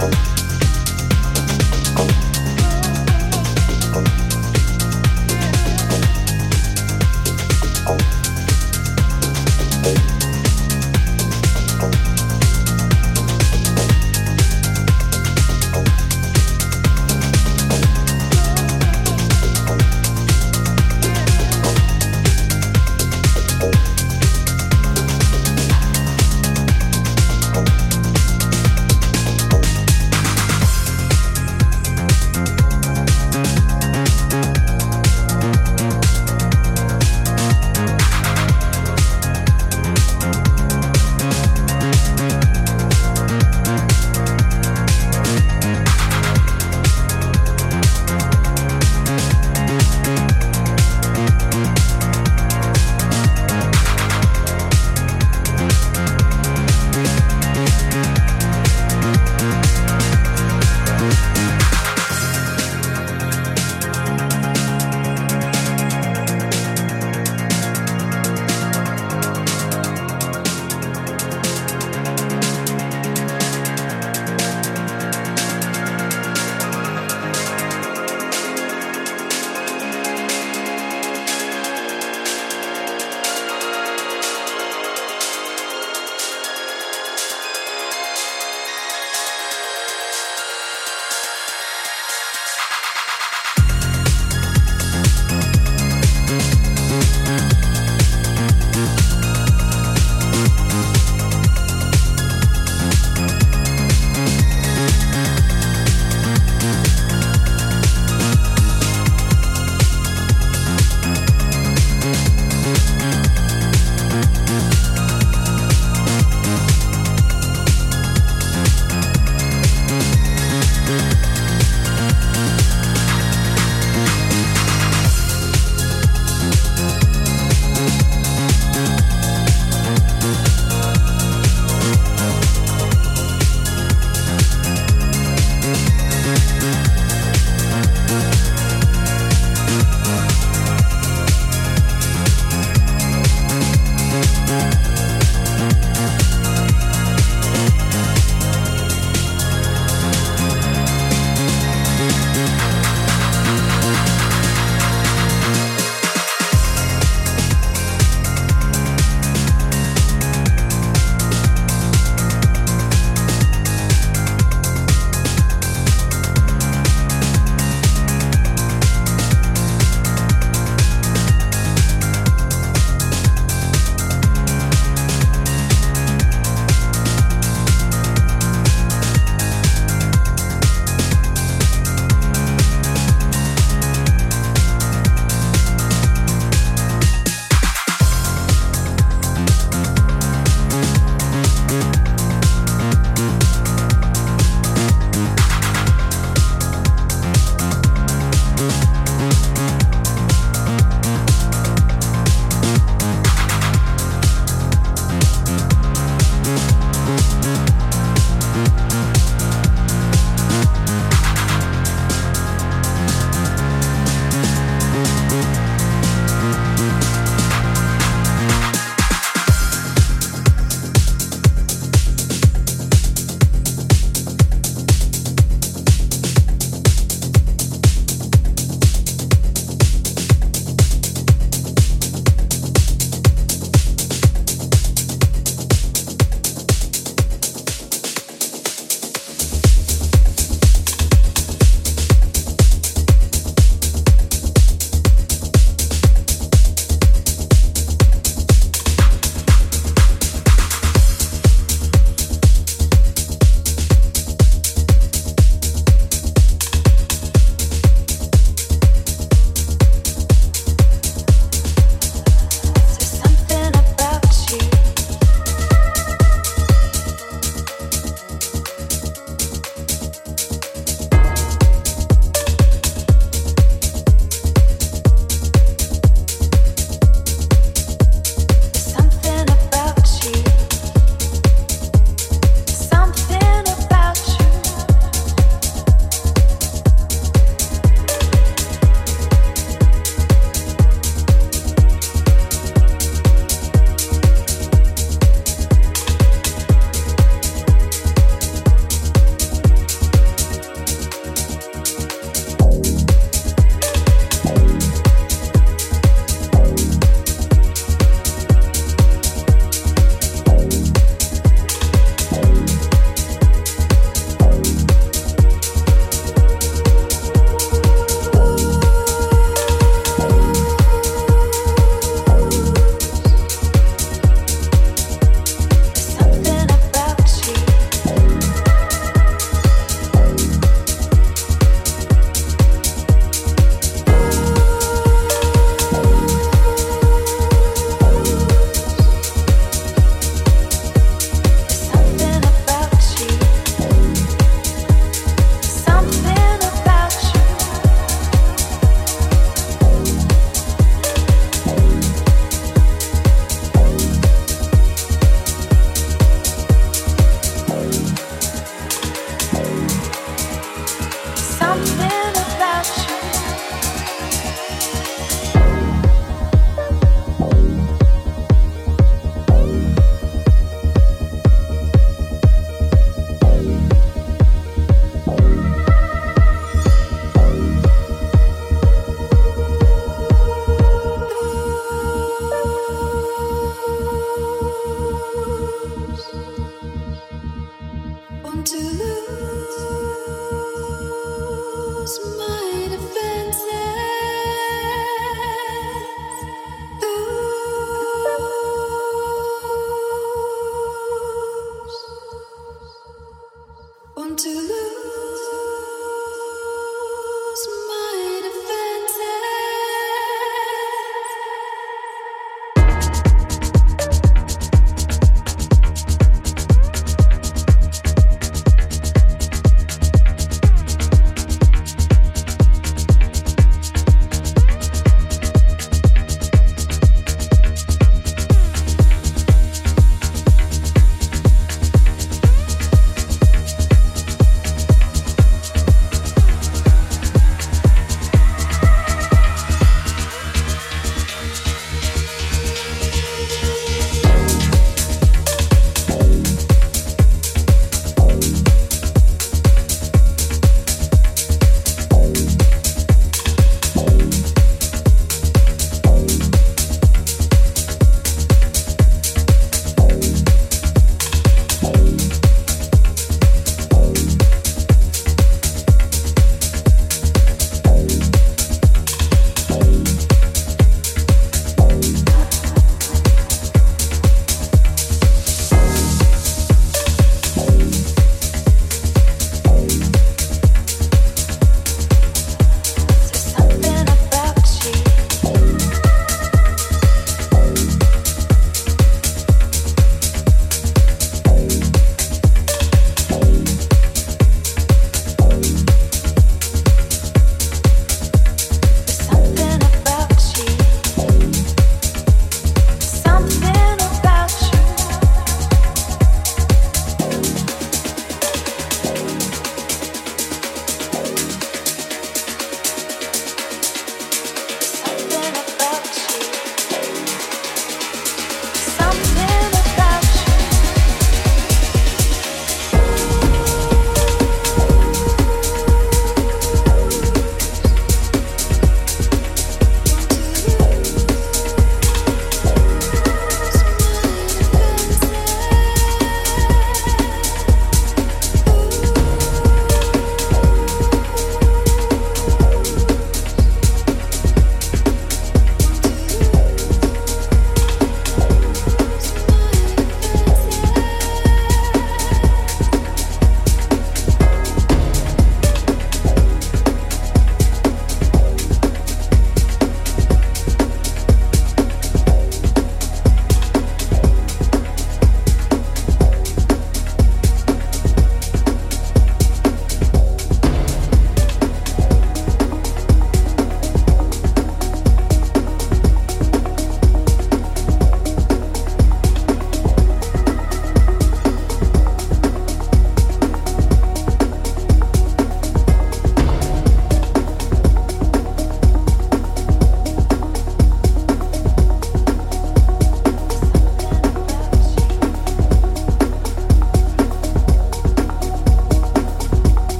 oh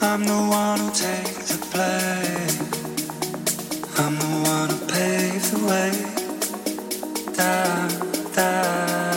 I'm the one who takes the blame. I'm the one who paves the way. Da da.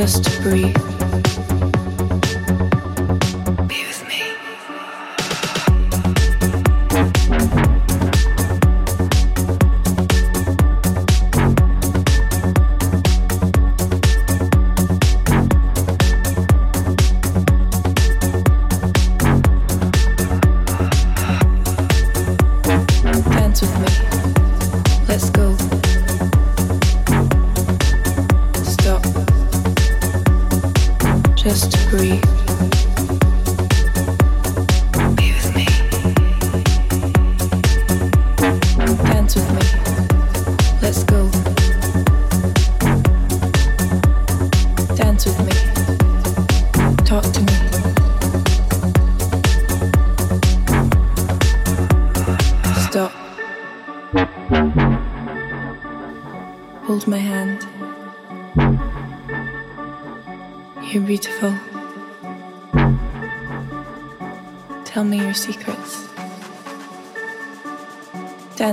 Just to breathe.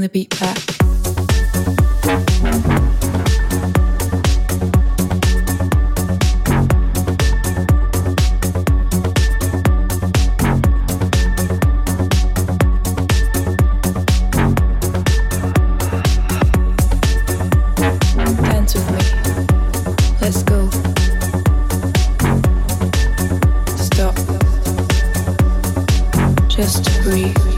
The beat back. Just breathe.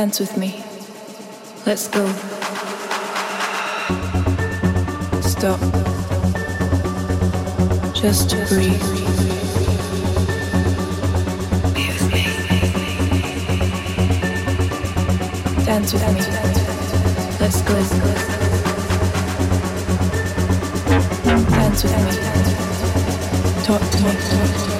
Dance with me. Let's go. Stop. Just to breathe. Be with me. Dance with me. Let's go. Dance with me. Talk to me.